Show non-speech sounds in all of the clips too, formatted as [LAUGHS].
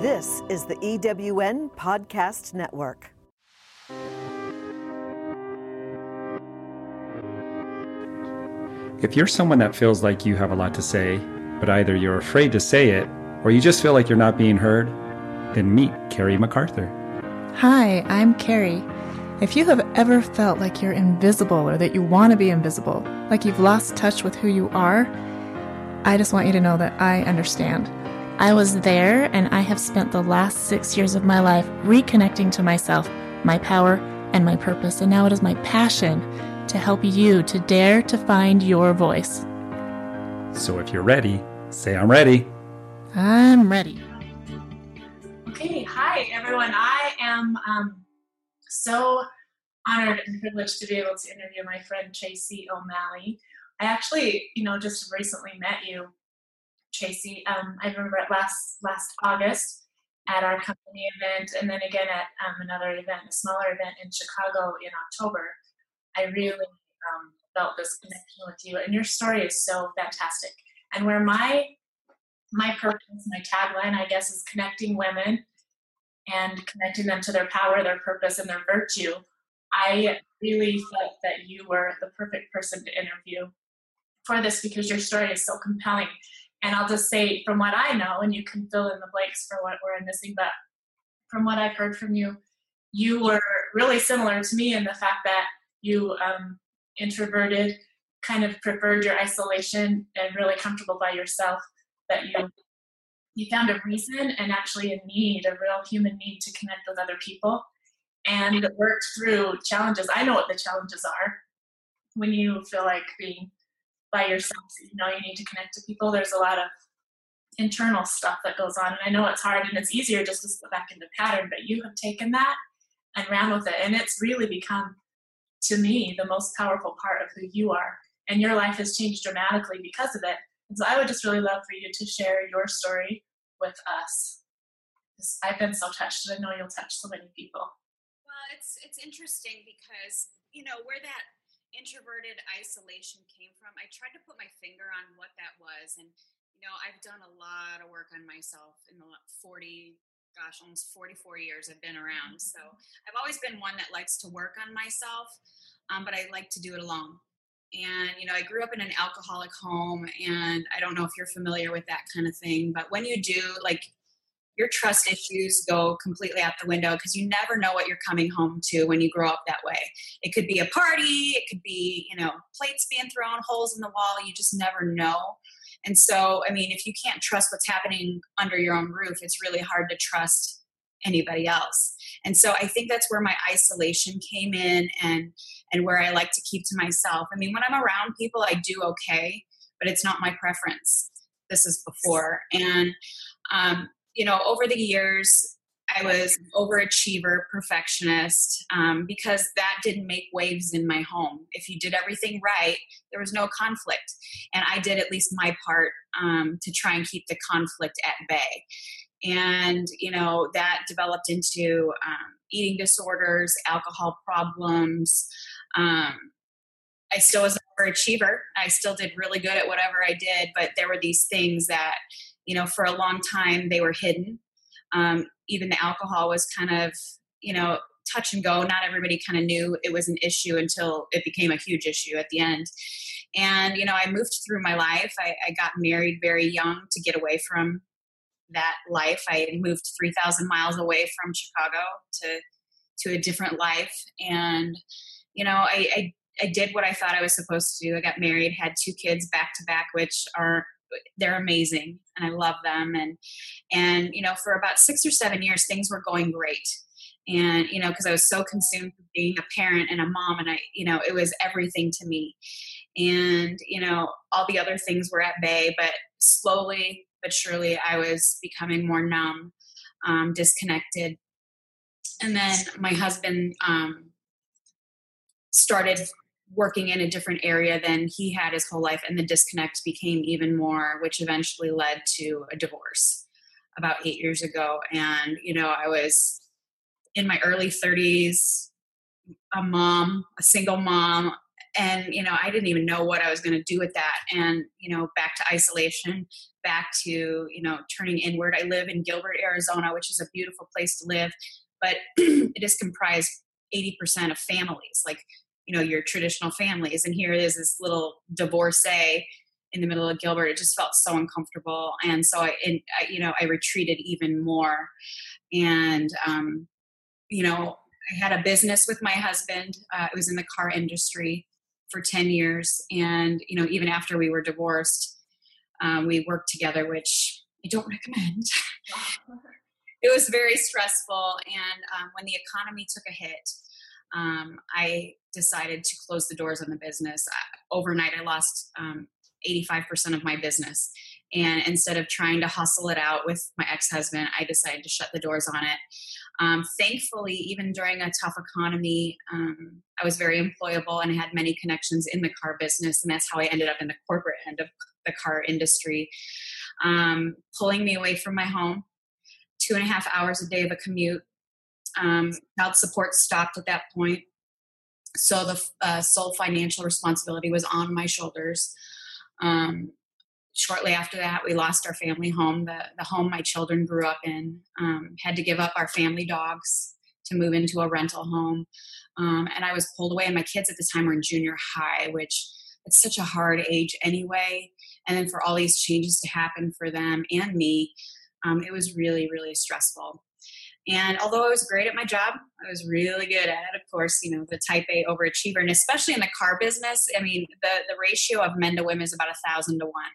This is the EWN Podcast Network. If you're someone that feels like you have a lot to say, but either you're afraid to say it or you just feel like you're not being heard, then meet Carrie MacArthur. Hi, I'm Carrie. If you have ever felt like you're invisible or that you want to be invisible, like you've lost touch with who you are, I just want you to know that I understand. I was there and I have spent the last six years of my life reconnecting to myself, my power, and my purpose. And now it is my passion to help you to dare to find your voice. So if you're ready, say I'm ready. I'm ready. Okay, hi everyone. I am um, so honored and privileged to be able to interview my friend Tracy O'Malley. I actually, you know, just recently met you, Tracy. Um, I remember it last last August at our company event, and then again at um, another event, a smaller event in Chicago in October. I really um, felt this connection with you, and your story is so fantastic. And where my my purpose, my tagline, I guess, is connecting women and connecting them to their power, their purpose, and their virtue. I really felt that you were the perfect person to interview for this because your story is so compelling. And I'll just say, from what I know, and you can fill in the blanks for what we're missing, but from what I've heard from you, you were really similar to me in the fact that you um, introverted, kind of preferred your isolation and really comfortable by yourself. That you you found a reason and actually a need, a real human need to connect with other people, and worked through challenges. I know what the challenges are when you feel like being by yourself. You know you need to connect to people. There's a lot of internal stuff that goes on, and I know it's hard and it's easier just to slip back into pattern. But you have taken that and ran with it, and it's really become to me the most powerful part of who you are and your life has changed dramatically because of it and so i would just really love for you to share your story with us i've been so touched and i know you'll touch so many people well it's it's interesting because you know where that introverted isolation came from i tried to put my finger on what that was and you know i've done a lot of work on myself in the 40 gosh, almost 44 years I've been around. So I've always been one that likes to work on myself, um, but I like to do it alone. And, you know, I grew up in an alcoholic home, and I don't know if you're familiar with that kind of thing, but when you do, like, your trust issues go completely out the window because you never know what you're coming home to when you grow up that way. It could be a party, it could be, you know, plates being thrown, holes in the wall, you just never know. And so, I mean, if you can't trust what's happening under your own roof, it's really hard to trust anybody else. And so I think that's where my isolation came in and and where I like to keep to myself. I mean, when I'm around people, I do okay, but it's not my preference. This is before. And um, you know, over the years, I was overachiever, perfectionist, um, because that didn't make waves in my home. If you did everything right, there was no conflict. And I did at least my part um, to try and keep the conflict at bay. And, you know, that developed into um, eating disorders, alcohol problems. Um, I still was an overachiever. I still did really good at whatever I did, but there were these things that, you know, for a long time they were hidden um, even the alcohol was kind of, you know, touch and go. Not everybody kind of knew it was an issue until it became a huge issue at the end. And, you know, I moved through my life. I, I got married very young to get away from that life. I moved 3,000 miles away from Chicago to, to a different life. And, you know, I, I, I did what I thought I was supposed to do. I got married, had two kids back to back, which are they're amazing and I love them and and you know for about 6 or 7 years things were going great. And you know because I was so consumed with being a parent and a mom and I you know it was everything to me. And you know all the other things were at bay but slowly but surely I was becoming more numb um, disconnected. And then my husband um, started working in a different area than he had his whole life and the disconnect became even more which eventually led to a divorce about eight years ago. And you know i was in my early 30s a mom a single mom and you know i didn't even know what i was going to do with that. And you know back to isolation back to you know turning inward. I live in gilbert arizona which is a beautiful place to live but [CLEARS THROAT] it is comprised 80% of families. Like you know your traditional families and here it is this little divorcee in the middle of gilbert it just felt so uncomfortable and so i, and I you know i retreated even more and um, you know I had a business with my husband. Uh, it was in the car industry for 10 years. And, you know, even after we were divorced, um, we worked together, which I don't recommend. [LAUGHS] it was very stressful. And um, when the economy took a hit, um, I decided to close the doors on the business. Overnight, I lost 85% um, of my business. And instead of trying to hustle it out with my ex husband, I decided to shut the doors on it. Um, thankfully, even during a tough economy, um, I was very employable and had many connections in the car business, and that's how I ended up in the corporate end of the car industry, um, pulling me away from my home. Two and a half hours a day of a commute. Um, child support stopped at that point, so the uh, sole financial responsibility was on my shoulders. Um, shortly after that, we lost our family home, the, the home my children grew up in. Um, had to give up our family dogs to move into a rental home. Um, and I was pulled away, and my kids at the time were in junior high, which it's such a hard age anyway. And then for all these changes to happen for them and me, um, it was really, really stressful. And although I was great at my job, I was really good at it. Of course, you know, the type A overachiever. And especially in the car business, I mean, the, the ratio of men to women is about a thousand to one.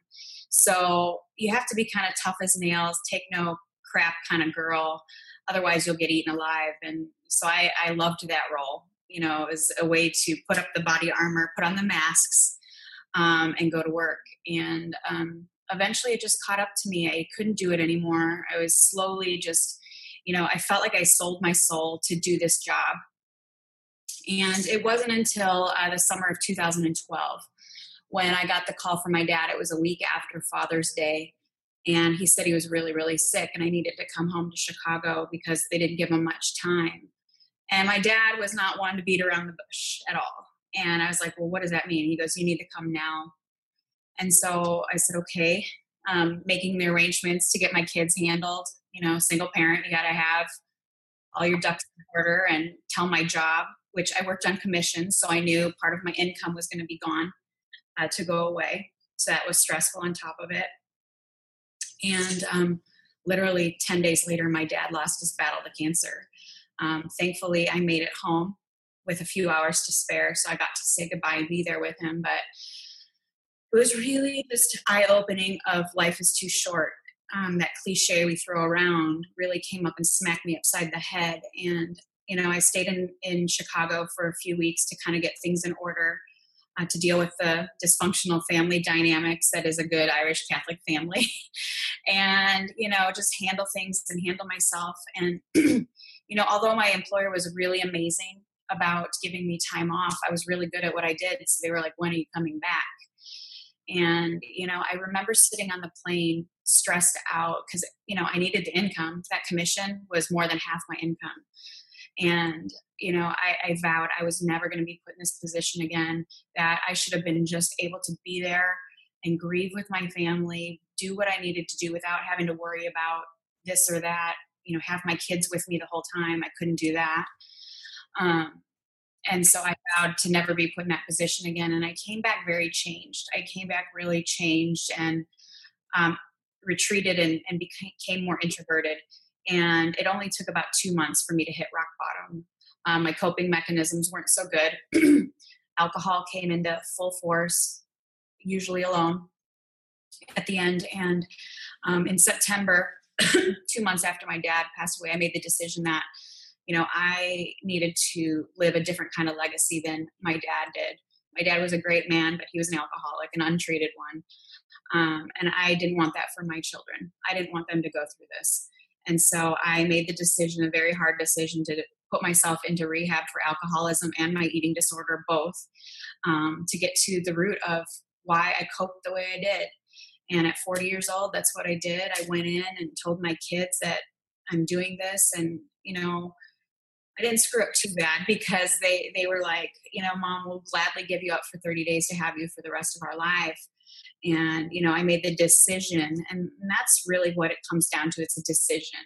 So you have to be kind of tough as nails, take no crap kind of girl. Otherwise, you'll get eaten alive. And so I, I loved that role. You know, as a way to put up the body armor, put on the masks, um, and go to work. And um, eventually, it just caught up to me. I couldn't do it anymore. I was slowly just, you know, I felt like I sold my soul to do this job. And it wasn't until uh, the summer of 2012 when I got the call from my dad. It was a week after Father's Day. And he said he was really, really sick and I needed to come home to Chicago because they didn't give him much time. And my dad was not one to beat around the bush at all. And I was like, well, what does that mean? He goes, you need to come now. And so I said, okay, um, making the arrangements to get my kids handled. You know, single parent, you got to have all your ducks in order and tell my job, which I worked on commission. So I knew part of my income was going to be gone uh, to go away. So that was stressful on top of it. And um, literally 10 days later, my dad lost his battle to cancer. Um, thankfully, I made it home with a few hours to spare, so I got to say goodbye and be there with him. But it was really just eye opening of life is too short. Um, that cliche we throw around really came up and smacked me upside the head. And you know, I stayed in in Chicago for a few weeks to kind of get things in order uh, to deal with the dysfunctional family dynamics that is a good Irish Catholic family, [LAUGHS] and you know just handle things and handle myself. And [CLEARS THROAT] you know, although my employer was really amazing about giving me time off, I was really good at what I did. And so they were like, "When are you coming back?" And you know, I remember sitting on the plane stressed out because you know I needed the income. That commission was more than half my income and, you know, I, I vowed I was never going to be put in this position again, that I should have been just able to be there and grieve with my family, do what I needed to do without having to worry about this or that, you know, have my kids with me the whole time. I couldn't do that. Um, and so I vowed to never be put in that position again. And I came back very changed. I came back really changed and um, retreated and, and became more introverted and it only took about two months for me to hit rock bottom. Um, my coping mechanisms weren't so good. [CLEARS THROAT] Alcohol came into full force, usually alone at the end. And um, in September, [CLEARS THROAT] two months after my dad passed away, I made the decision that, you know, I needed to live a different kind of legacy than my dad did. My dad was a great man, but he was an alcoholic, an untreated one. Um, and I didn't want that for my children. I didn't want them to go through this. And so I made the decision, a very hard decision, to put myself into rehab for alcoholism and my eating disorder, both, um, to get to the root of why I coped the way I did. And at 40 years old, that's what I did. I went in and told my kids that I'm doing this, and you know, I didn't screw up too bad [LAUGHS] because they they were like, you know, mom, we'll gladly give you up for 30 days to have you for the rest of our life. And you know, I made the decision, and that's really what it comes down to. It's a decision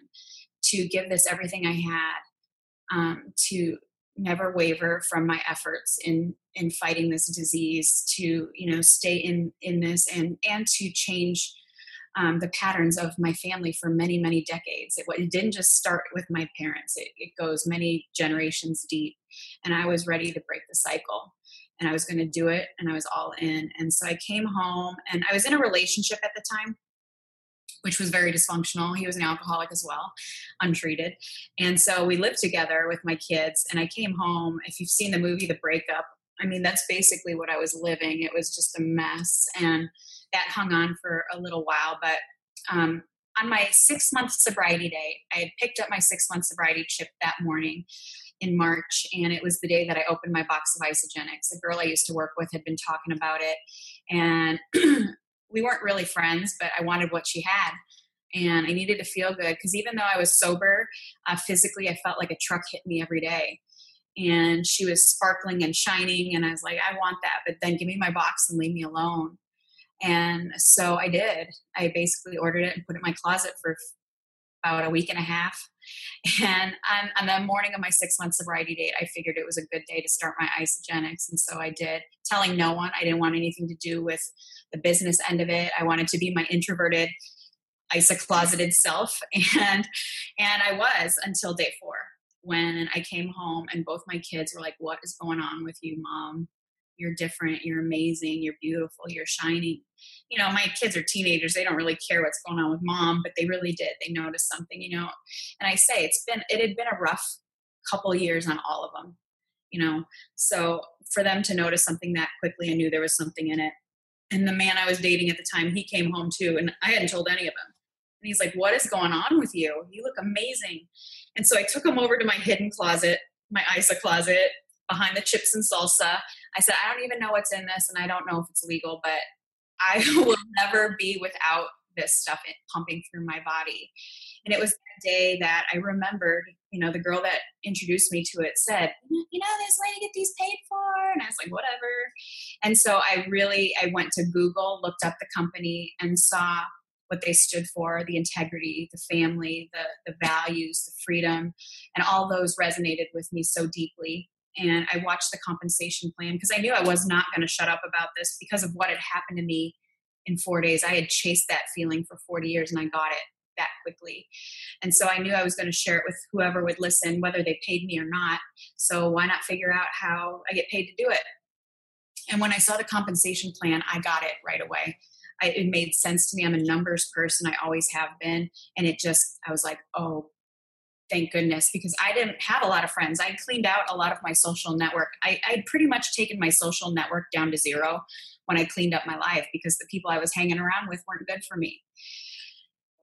to give this everything I had, um, to never waver from my efforts in in fighting this disease, to you know, stay in in this, and and to change um, the patterns of my family for many, many decades. It, it didn't just start with my parents, it, it, goes many generations deep. And I was ready to break the cycle. And I was going to do it, and I was all in. And so I came home, and I was in a relationship at the time, which was very dysfunctional. He was an alcoholic as well, untreated. And so we lived together with my kids, and I came home. If you've seen the movie The Breakup, I mean, that's basically what I was living. It was just a mess. And that hung on for a little while. But um, on my six month sobriety day, I had picked up my six month sobriety chip that morning in March, and it was the day that I opened my box of Isagenix. A girl I used to work with had been talking about it, and [CLEARS THROAT] we weren't really friends, but I wanted what she had. And I needed to feel good because even though I was sober, uh, physically I felt like a truck hit me every day. And she was sparkling and shining, and I was like, I want that, but then give me my box and leave me alone. And so I did. I basically ordered it and put it in my closet for about a week and a half. [LAUGHS] And on, on the morning of my six month sobriety date, I figured it was a good day to start my Isagenix. And so I did, telling no one. I didn't want anything to do with the business end of it. I wanted to be my introverted, Isa closeted self. [LAUGHS] And, and I was until day four when I came home and both my kids were like, What is going on with you, mom? You're different, you're amazing, you're beautiful, you're shining. You know, my kids are teenagers, they don't really care what's going on with mom, but they really did. They noticed something, you know. And I say it's been it had been a rough couple years on all of them, you know. So for them to notice something that quickly, I knew there was something in it. And the man I was dating at the time, he came home too, and I hadn't told any of them. And he's like, What is going on with you? You look amazing. And so I took him over to my hidden closet, my ISA closet, behind the chips and salsa. I said, I don't even know what's in this and I don't know if it's legal, but I [LAUGHS] will never be without this stuff pumping through my body. And it was that day that I remembered, you know, the girl that introduced me to it said, you know, there's way to get these paid for. And I was like, whatever. And so I really, I went to Google, looked up the company and saw what they stood for the integrity the family the, the values the freedom and all those resonated with me so deeply and I watched the compensation plan because I knew I was not going to shut up about this because of what had happened to me in four days. I had chased that feeling for 40 years and I got it that quickly. And so I knew I was going to share it with whoever would listen, whether they paid me or not. So why not figure out how I get paid to do it? And when I saw the compensation plan, I got it right away. I, it made sense to me. I'm a numbers person. I always have been. And it just, I was like, oh thank goodness because i didn't have a lot of friends. I cleaned out a lot of my social network. I, i'd pretty much taken my social network down to zero when i cleaned up my life because the people i was hanging around with weren't good for me.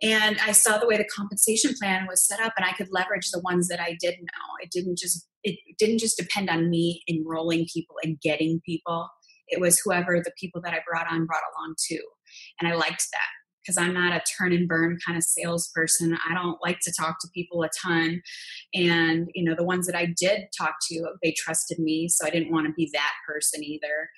And i saw the way the compensation plan was set up and i could leverage the ones that i did know. It didn't just it didn't just depend on me enrolling people and getting people. It was whoever the people that i brought on brought along too and i liked that because I'm not a turn and burn kind of salesperson. I don't like to talk to people a ton. And, you know, the ones that I did talk to, they trusted me. So I didn't want to be that person either.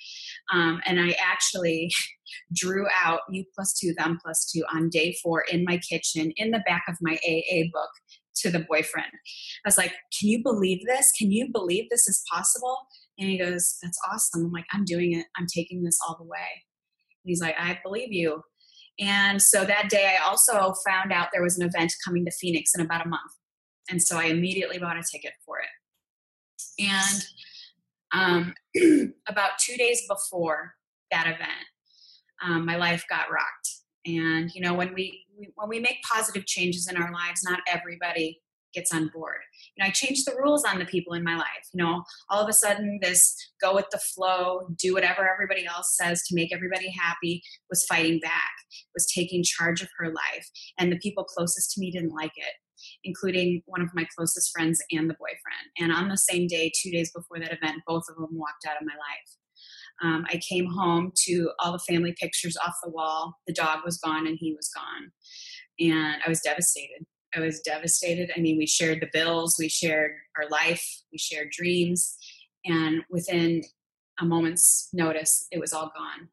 Um, and I actually [LAUGHS] drew out U plus two, them plus two on day four in my kitchen in the back of my AA book to the boyfriend. I was like, Can you believe this? Can you believe this is possible? And he goes, That's awesome. I'm like, I'm doing it. I'm taking this all the way. And he's like, I believe you. And so that day, I also found out there was an event coming to Phoenix in about a month. And so I immediately bought a ticket for it. And um, [CLEARS THROAT] about two days before that event, um, my life got rocked. And you know, when we, we when we make positive changes in our lives, not everybody gets on board. You know, I changed the rules on the people in my life. You know, all of a sudden, this go with the flow, do whatever everybody else says to make everybody happy was fighting back, was taking charge of her life. And the people closest to me didn't like it, including one of my closest friends and the boyfriend. And on the same day, two days before that event, both of them walked out of my life. Um, I came home to all the family pictures off the wall. The dog was gone and he was gone. And I was devastated. I was devastated. I mean, we shared the bills, we shared our life, we shared dreams, and within a moment's notice, it was all gone.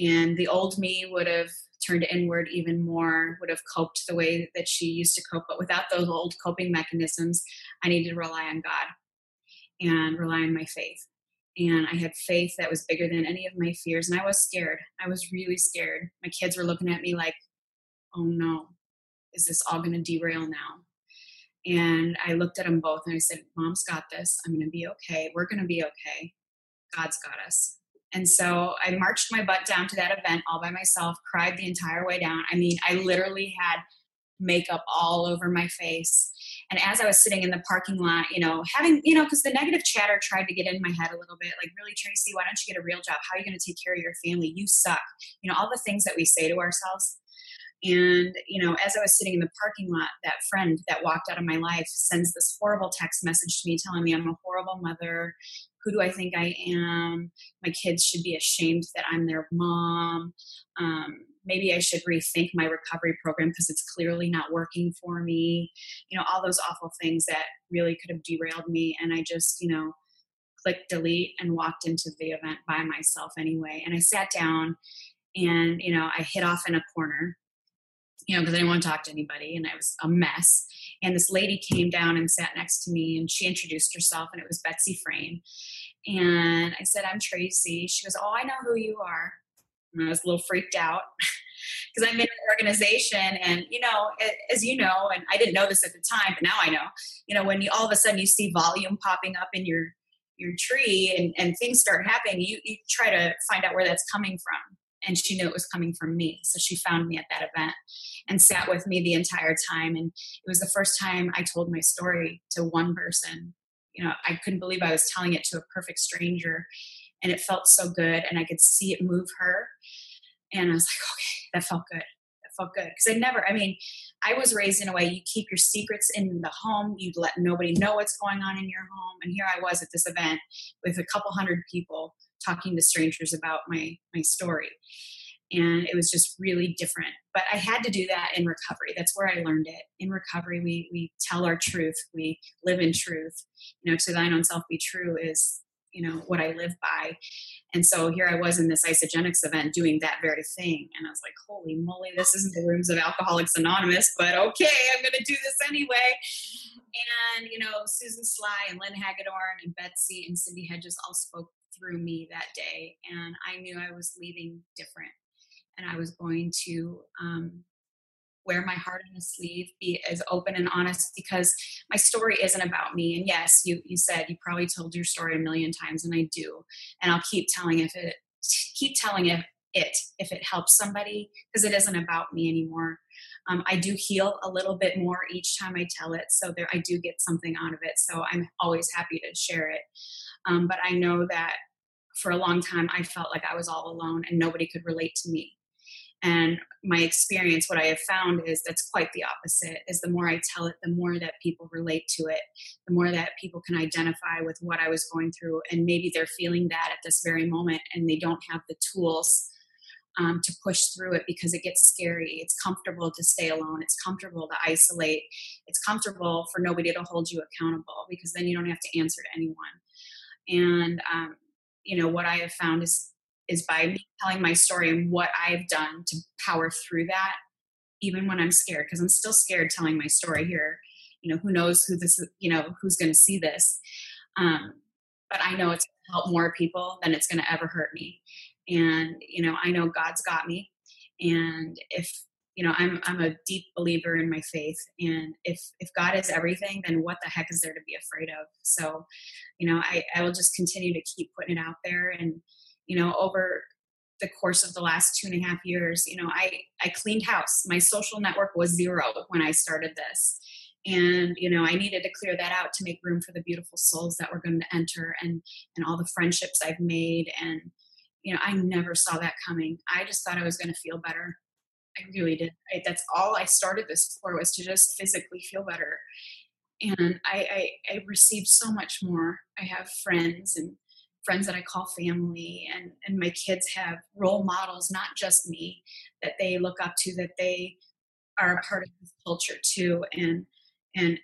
And the old me would have turned inward even more, would have coped the way that she used to cope. But without those old coping mechanisms, I needed to rely on God and rely on my faith. And I had faith that was bigger than any of my fears. And I was scared. I was really scared. My kids were looking at me like, oh no, is this all going to derail now? And I looked at them both and I said, Mom's got this. I'm going to be okay. We're going to be okay. God's got us. And so I marched my butt down to that event all by myself, cried the entire way down. I mean, I literally had makeup all over my face. And as I was sitting in the parking lot, you know, having, you know, because the negative chatter tried to get in my head a little bit like, really, Tracy, why don't you get a real job? How are you going to take care of your family? You suck. You know, all the things that we say to ourselves. And, you know, as I was sitting in the parking lot, that friend that walked out of my life sends this horrible text message to me telling me I'm a horrible mother. Who do I think I am? My kids should be ashamed that I'm their mom. Um, maybe I should rethink my recovery program because it's clearly not working for me. You know, all those awful things that really could have derailed me. And I just, you know, clicked delete and walked into the event by myself anyway. And I sat down and, you know, I hid off in a corner you know, because I didn't want to talk to anybody and I was a mess. And this lady came down and sat next to me and she introduced herself and it was Betsy Frame. And I said, I'm Tracy. She goes, Oh, I know who you are. And I was a little freaked out [LAUGHS] because I'm in an organization and, you know, as you know, and I didn't know this at the time, but now I know, you know, when you all of a sudden you see volume popping up in your your tree and, and things start happening, you, you try to find out where that's coming from and she knew it was coming from me. So she found me at that event and sat with me the entire time. And it was the first time I told my story to one person. You know, I couldn't believe I was telling it to a perfect stranger. And it felt so good. And I could see it move her. And I was like, okay, that felt good. That felt good. Because I never, I mean, I was raised in a way you keep your secrets in the home, you let nobody know what's going on in your home. And here I was at this event with a couple hundred people talking to strangers about my my story and it was just really different. But i had to do that in recovery. That's where i learned it. In recovery we we tell our truth. We live in truth. You know to thine own self be true is you know what i live by. And so here i was in this Isagenix event doing that very thing. And i was like holy moly this isn't the rooms of alcoholics anonymous but okay i'm going to do this anyway. And you know susan sly and lynn hagedorn and betsy and cindy hedges all spoke through me that day. And I knew I was leaving different and I was going to um, wear my heart on a sleeve, be as open and honest because my story isn't about me. And yes, you, you said you probably told your story a million times, and I do. And I'll keep telling if it keep telling it, it if it helps somebody because it isn't about me anymore. Um, I do heal a little bit more each time I tell it, so there I do get something out of it. So I'm always happy to share it. Um, but I know that for a long time, I felt like I was all alone and nobody could relate to me. And my experience, what I have found is that's quite the opposite. Is the more I tell it, the more that people relate to it, the more that people can identify with what I was going through, and maybe they're feeling that at this very moment, and they don't have the tools um, to push through it because it gets scary. It's comfortable to stay alone. It's comfortable to isolate. It's comfortable for nobody to hold you accountable because then you don't have to answer to anyone. And um, you know what I have found is is by telling my story and what I've done to power through that, even when I'm scared, because I'm still scared telling my story here. You know, who knows who this, you know, who's going to see this. Um, but I know it's going to help more people than it's going to ever hurt me. And, you know, I know God's got me. And if you know i'm i'm a deep believer in my faith and if if god is everything then what the heck is there to be afraid of? So you know i i will just continue to keep putting it out there and you know over the course of the last two and a half years you know i i cleaned house. My social network was zero when i started this and you know i needed to clear that out to make room for the beautiful souls that were going to enter and and all the friendships i've made and you know i never saw that coming. I just thought i was going to feel better I really did. I, that's all I started this for was to just physically feel better. And I, I, I received so much more. I have friends and friends that I call family, and, and my kids have role models, not just me, that they look up to, that they are a part of this culture too and and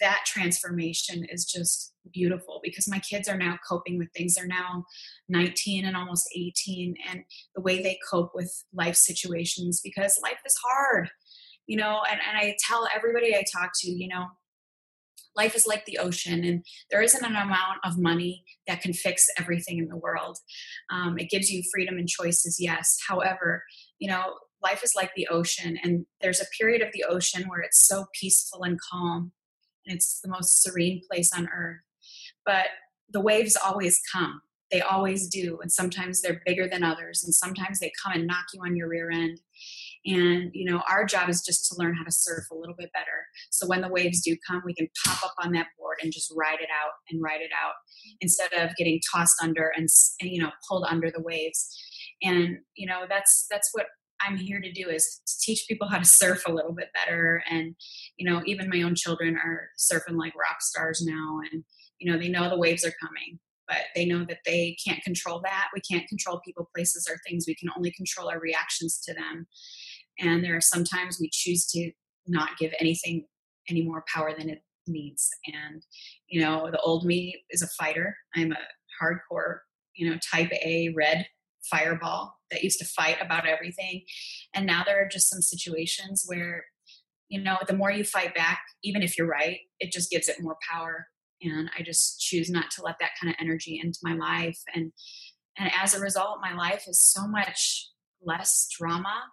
that transformation is just beautiful because my kids are now coping with things. They're now 19 and almost 18 and the way they cope with life situations because life is hard you know and, and i tell everybody i talk to you know life is like the ocean and there isn't an amount of money that can fix everything in the world. Um, it gives you freedom and choices yes. However you know life is like the ocean and there's a period of the ocean where it's so peaceful and calm it's the most serene place on earth. But the waves always come. They always do and sometimes they're bigger than others and sometimes they come and knock you on your rear end. And you know our job is just to learn how to surf a little bit better. So when the waves do come we can pop up on that board and just ride it out and ride it out instead of getting tossed under and, and you know pulled under the waves. And you know that's that's what I'm here to do is to teach people how to surf a little bit better. And, you know, even my own children are surfing like rock stars now. And, you know, they know the waves are coming, but they know that they can't control that. We can't control people, places, or things. We can only control our reactions to them. And there are sometimes we choose to not give anything any more power than it needs. And, you know, the old me is a fighter. I'm a hardcore, you know, type A red fireball that used to fight about everything. And now there are just some situations where, you know, the more you fight back, even if you're right, it just gives it more power. And I just choose not to let that kind of energy into my life. And and as a result, my life is so much less drama.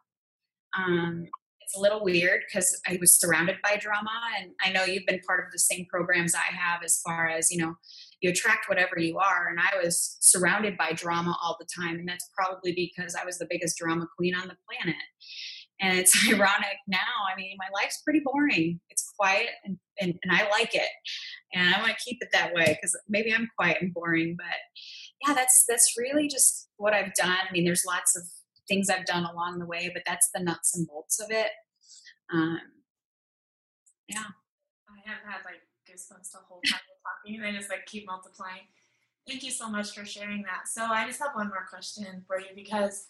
Um, it's a little weird because I was surrounded by drama, and I know you've been part of the same programs I have as far as you know you attract whatever you are. And I was surrounded by drama all the time. And that's probably because I was the biggest drama queen on the planet. And it's [LAUGHS] ironic now. I mean, my life's pretty boring. It's quiet and, and, and I like it. And I want to keep it that way because maybe I'm quiet and boring. But yeah, that's that's really just what I've done. I mean, there's lots of things I've done along the way, but that's the nuts and bolts of it. Um, yeah. I have had like goosebumps the whole time talking, and I just like keep multiplying. Thank you so much for sharing that. So I just have one more question for you because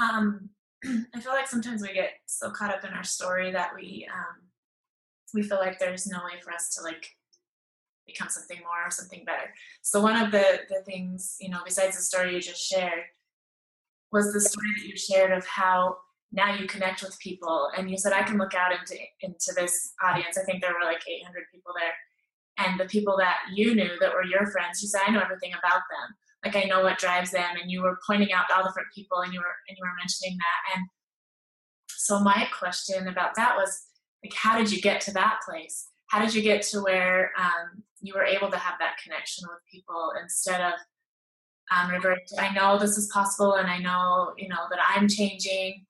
um, [CLEARS THROAT] I feel like sometimes we get so caught up in our story that we um, we feel like there's no way for us to like become something more or something better. So one of the the things you know besides the story you just shared was the story that you shared of how now you connect with people and you said i can look out into into this audience i think there were like 800 people there and the people that you knew that were your friends you said i know everything about them. Like i know what drives them and you were pointing out all different people and you were and you were mentioning that and so my question about that was like how did you get to that place? How did you get to where um, you were able to have that connection with people instead of um, reverting to, i know this is possible and i know you know that i'm changing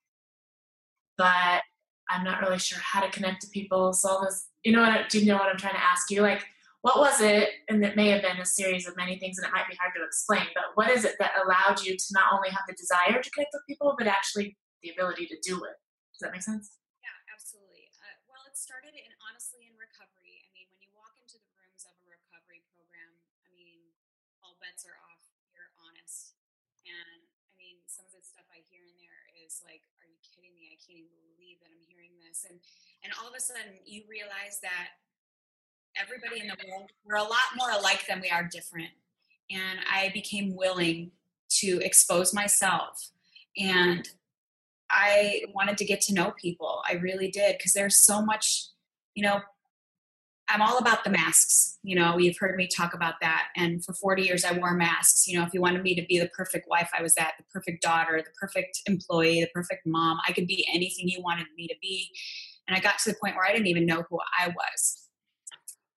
but i'm not really sure how to connect to people. So this you know what do you know what i'm trying to ask you? Like what was it and it may have been a series of many things and it might be hard to explain but what is it that allowed you to not only have the desire to connect with people but actually the ability to do it? Does that make sense? Yeah absolutely. Uh, well it started in honestly in recovery. I mean when you walk into the rooms of a recovery program i mean all bets are off you're honest. And i mean some of the stuff i hear in there is like are you kidding me? I can't even believe that i'm hearing this. And and all of a sudden you realize that everybody in the world we're a lot more alike than we are different. And i became willing to expose myself. And i wanted to get to know people. I really did because there's so much you know i'm all about the masks you know you've heard me talk about that. And for 40 years i wore masks. You know if you wanted me to be the perfect wife i was that the perfect daughter the perfect employee the perfect mom. I could be anything you wanted me to be. And i got to the point where i didn't even know who i was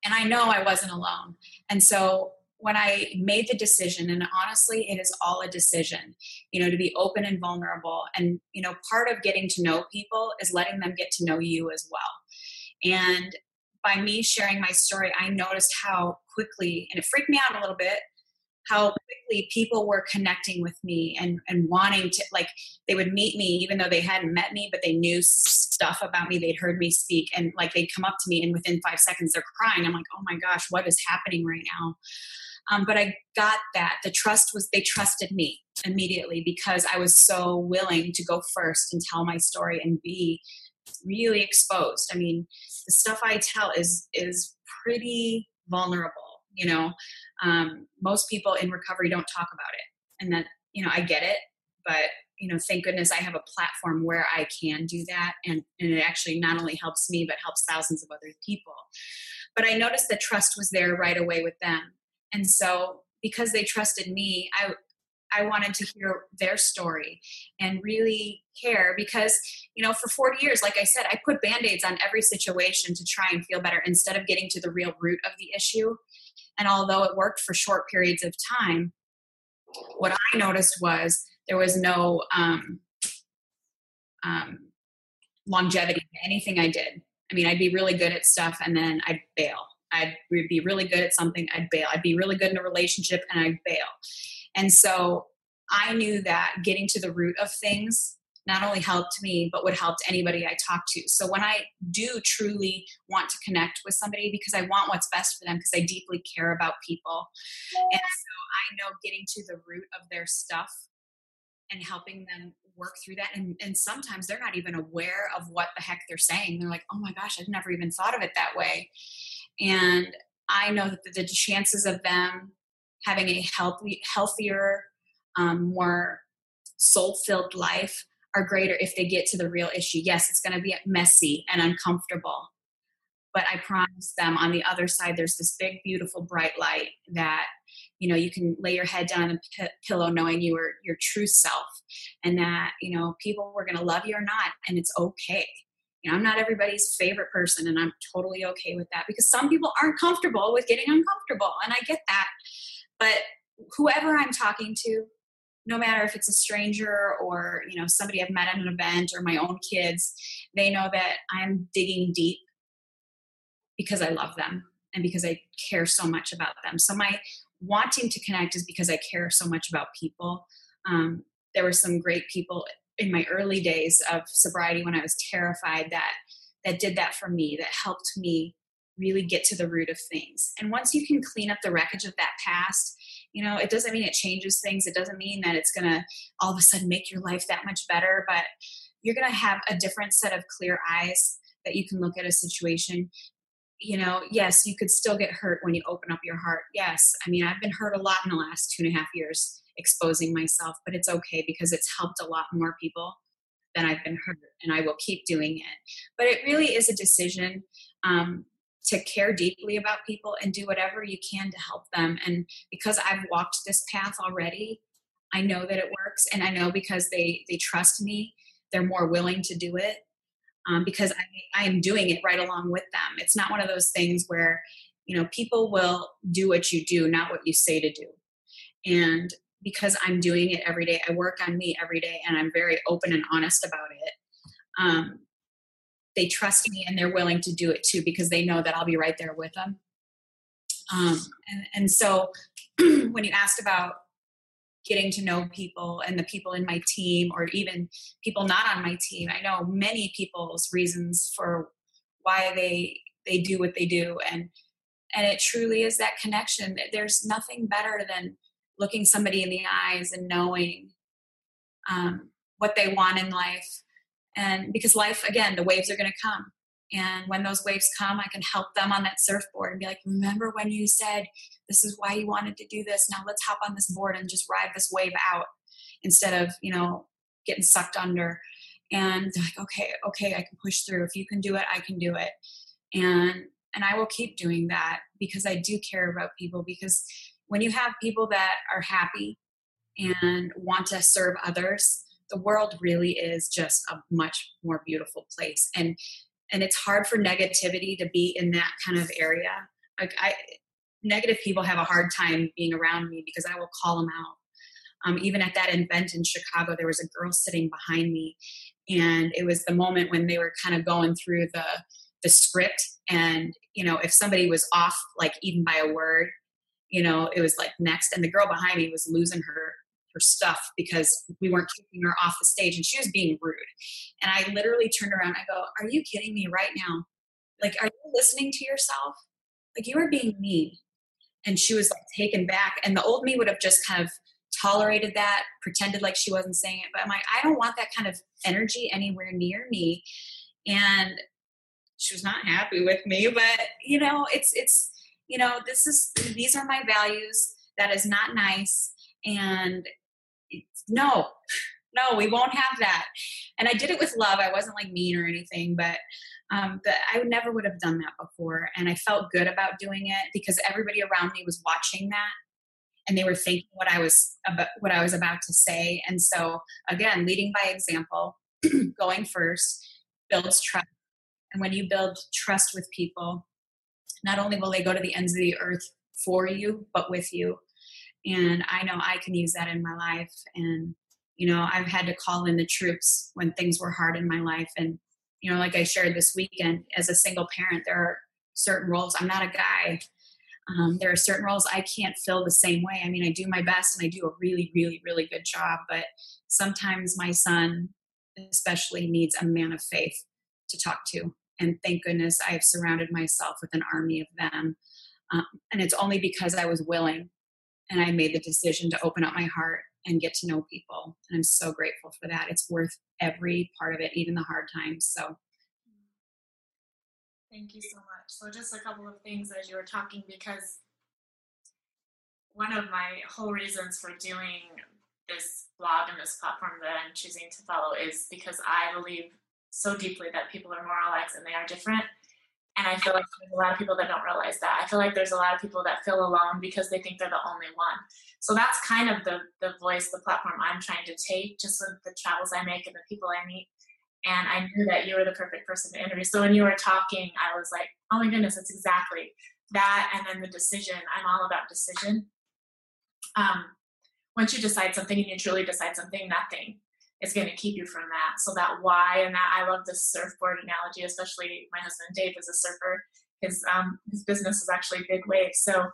and I know I wasn't alone. And so when I made the decision, and honestly, it is all a decision, you know, to be open and vulnerable. And, you know, part of getting to know people is letting them get to know you as well. And by me sharing my story, I noticed how quickly, and it freaked me out a little bit, how quickly people were connecting with me and, and wanting to like they would meet me even though they hadn't met me but they knew stuff about me they'd heard me speak and like they'd come up to me and within five seconds they're crying i'm like oh my gosh what is happening right now um, but i got that the trust was they trusted me immediately because i was so willing to go first and tell my story and be really exposed. I mean, the stuff I tell is is pretty vulnerable. You know, um, most people in recovery don't talk about it, and that you know I get it, but you know, thank goodness I have a platform where I can do that, and and it actually not only helps me but helps thousands of other people. But I noticed the trust was there right away with them, and so because they trusted me, I I wanted to hear their story and really care because, you know, for 40 years, like I said, I put band aids on every situation to try and feel better instead of getting to the real root of the issue. And although it worked for short periods of time, what I noticed was there was no um, um, longevity to anything I did. I mean, I'd be really good at stuff and then I'd bail. I'd be really good at something, I'd bail. I'd be really good in a relationship and I'd bail. And so I knew that getting to the root of things not only helped me, but would help anybody I talk to. So when I do truly want to connect with somebody because I want what's best for them, because I deeply care about people. And so I know getting to the root of their stuff and helping them work through that. And, and sometimes they're not even aware of what the heck they're saying. They're like, oh my gosh, I've never even thought of it that way. And I know that the, the chances of them having a healthy, healthier, um, more soul-filled life are greater if they get to the real issue. Yes, it's going to be messy and uncomfortable, but I promise them on the other side, there's this big, beautiful, bright light that you know you can lay your head down on the pillow knowing you are your true self, and that you know people were going to love you or not, and it's okay. You know, I'm not everybody's favorite person, and I'm totally okay with that because some people aren't comfortable with getting uncomfortable, and I get that. But whoever I'm talking to, no matter if it's a stranger or you know somebody I've met at an event or my own kids, they know that I'm digging deep because I love them and because I care so much about them. So my wanting to connect is because I care so much about people. Um, there were some great people in my early days of sobriety when I was terrified that that did that for me, that helped me really get to the root of things. And once you can clean up the wreckage of that past, you know, it doesn't mean it changes things. It doesn't mean that it's going to all of a sudden make your life that much better, but you're going to have a different set of clear eyes that you can look at a situation. You know, yes, you could still get hurt when you open up your heart. Yes. I mean, I've been hurt a lot in the last two and a half years exposing myself, but it's okay because it's helped a lot more people than I've been hurt, and I will keep doing it. But it really is a decision. Um, to care deeply about people and do whatever you can to help them. And because I've walked this path already, I know that it works. And I know because they, they trust me, they're more willing to do it um, because I, I am doing it right along with them. It's not one of those things where, you know, people will do what you do, not what you say to do. And because I'm doing it every day, I work on me every day and I'm very open and honest about it. Um, they trust me and they're willing to do it too because they know that I'll be right there with them. Um, and, and so [CLEARS THROAT] when you asked about getting to know people and the people in my team or even people not on my team, I know many people's reasons for why they they do what they do and and it truly is that connection. There's nothing better than looking somebody in the eyes and knowing um, what they want in life and because life again the waves are going to come. And when those waves come i can help them on that surfboard and be like remember when you said this is why you wanted to do this? Now let's hop on this board and just ride this wave out instead of you know getting sucked under. And they're like okay okay i can push through. If you can do it i can do it. And and i will keep doing that because i do care about people because when you have people that are happy and want to serve others the world really is just a much more beautiful place. And and it's hard for negativity to be in that kind of area. Like i negative people have a hard time being around me because i will call them out. Um, even at that event in chicago there was a girl sitting behind me and it was the moment when they were kind of going through the the script. And you know if somebody was off like even by a word you know it was like next. And the girl behind me was losing her her stuff because we weren't keeping her off the stage and she was being rude. And I literally turned around. I go, Are you kidding me right now? Like, are you listening to yourself? Like, you are being mean. And she was like taken back. And the old me would have just kind of tolerated that, pretended like she wasn't saying it. But I'm like, I don't want that kind of energy anywhere near me. and she was not happy with me. But you know, it's it's you know, this is these are my values. That is not nice, and no, no, we won't have that. And I did it with love. I wasn't like mean or anything, but um, but I never would have done that before. And I felt good about doing it because everybody around me was watching that and they were thinking what I was about, what I was about to say. And so again, leading by example, [CLEARS THROAT] going first builds trust. And when you build trust with people, not only will they go to the ends of the earth for you, but with you. And I know I can use that in my life. And, you know, I've had to call in the troops when things were hard in my life. And, you know, like I shared this weekend, as a single parent, there are certain roles. I'm not a guy um, there are certain roles I can't fill the same way. I mean, I do my best and I do a really, really, really good job, but sometimes my son, especially, needs a man of faith to talk to. And thank goodness I have surrounded myself with an army of them. Um, and it's only because I was willing and I made the decision to open up my heart and get to know people. And I'm so grateful for that. It's worth every part of it, even the hard times. So Thank you so much. So, just a couple of things as you were talking, because one of my whole reasons for doing this blog and this platform that I'm choosing to follow is because I believe so deeply that people are more alike and they are different. And I feel like there's a lot of people that don't realize that. I feel like there's a lot of people that feel alone because they think they're the only one. So that's kind of the the voice, the platform I'm trying to take, just with the travels I make and the people I meet and I knew that you were the perfect person to interview. So when you were talking, I was like, oh my goodness, that's exactly that. And then the decision, I'm all about decision. Um, once you decide something and you truly decide something, nothing is going to keep you from that. So that why and that I love this surfboard analogy, especially my husband Dave is a surfer. His um, his business is actually big waves, so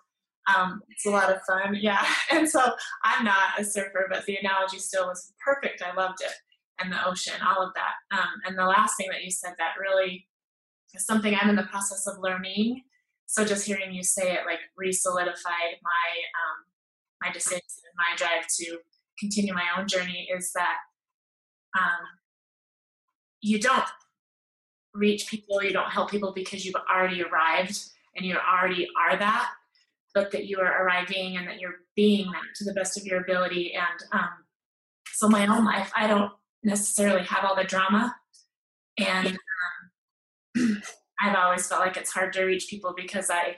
um, it's a lot of fun. [LAUGHS] Yeah, and so I'm not a surfer, but the analogy still was perfect. I loved it and the ocean, all of that. Um, and the last thing that you said that really is something I'm in the process of learning. So just hearing you say it like re-solidified my um, my decision and my drive to continue my own journey is that um, you don't reach people, you don't help people because you've already arrived and you already are that, but that you are arriving and that you're being that to the best of your ability. And um, so my own life, I don't necessarily have all the drama. And um, [CLEARS THROAT] I've always felt like it's hard to reach people because I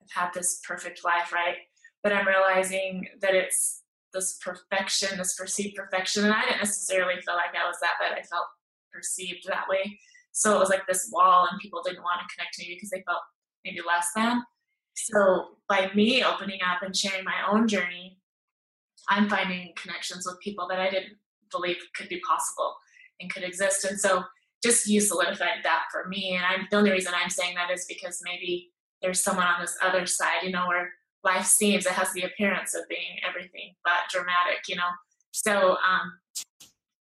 have had this perfect life, right? But I'm realizing that it's this perfection, this perceived perfection. And I didn't necessarily feel like I was that, but I felt perceived that way. So it was like this wall, and people didn't want to connect to me because they felt maybe less than. So by me opening up and sharing my own journey, I'm finding connections with people that I didn't believe could be possible and could exist. And so just you solidified that for me. And I'm the only reason I'm saying that is because maybe there's someone on this other side, you know, where life seems it has the appearance of being everything but dramatic, you know. So um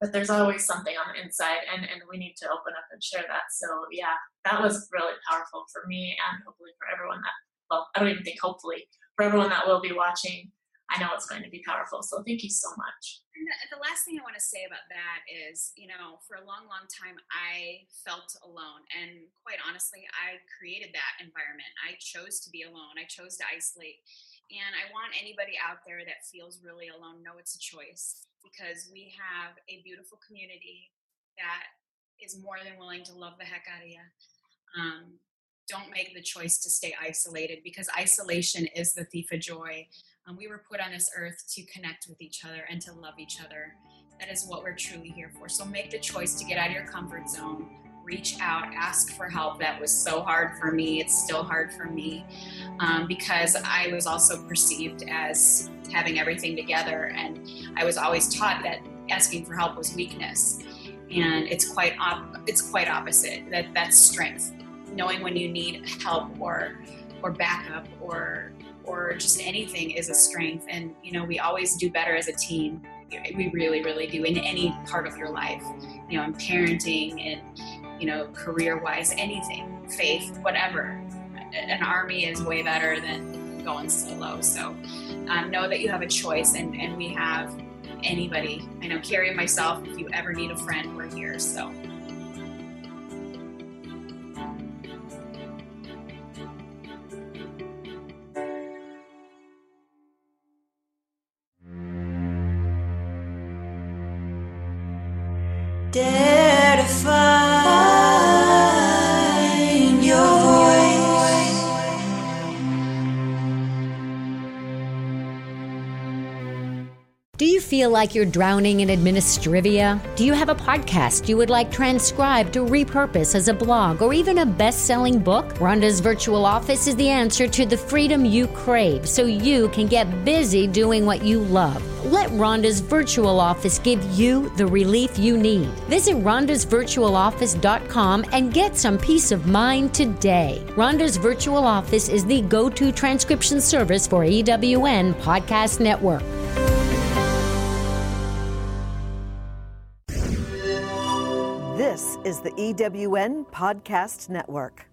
but there's always something on the inside and, and we need to open up and share that. So yeah, that was really powerful for me and hopefully for everyone that well, I don't even think hopefully for everyone that will be watching I know it's going to be powerful. So thank you so much. The, the last thing I want to say about that is, you know, for a long, long time, I felt alone. And quite honestly, I created that environment. I chose to be alone, I chose to isolate. And I want anybody out there that feels really alone know it's a choice because we have a beautiful community that is more than willing to love the heck out of you. Um, don't make the choice to stay isolated because isolation is the thief of joy. Um, we were put on this earth to connect with each other and to love each other. That is what we're truly here for. So make the choice to get out of your comfort zone, reach out, ask for help. That was so hard for me. It's still hard for me um, because I was also perceived as having everything together. And I was always taught that asking for help was weakness. And it's quite op- it's quite opposite. That that's strength. Knowing when you need help or or backup or or just anything is a strength. And, you know, we always do better as a team. We really, really do in any part of your life, you know, in parenting and, you know, career wise, anything, faith, whatever. An army is way better than going solo. So um, know that you have a choice and, and we have anybody. I know Carrie and myself, if you ever need a friend, we're here. So Dare to find your voice. Do you feel like you're drowning in administrivia? Do you have a podcast you would like transcribed to repurpose as a blog or even a best selling book? Rhonda's Virtual Office is the answer to the freedom you crave so you can get busy doing what you love. Let Rhonda's Virtual Office give you the relief you need. Visit rhondasvirtualoffice.com and get some peace of mind today. Rhonda's Virtual Office is the go to transcription service for EWN Podcast Network. This is the EWN Podcast Network.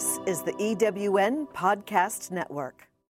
This is the EWN Podcast Network.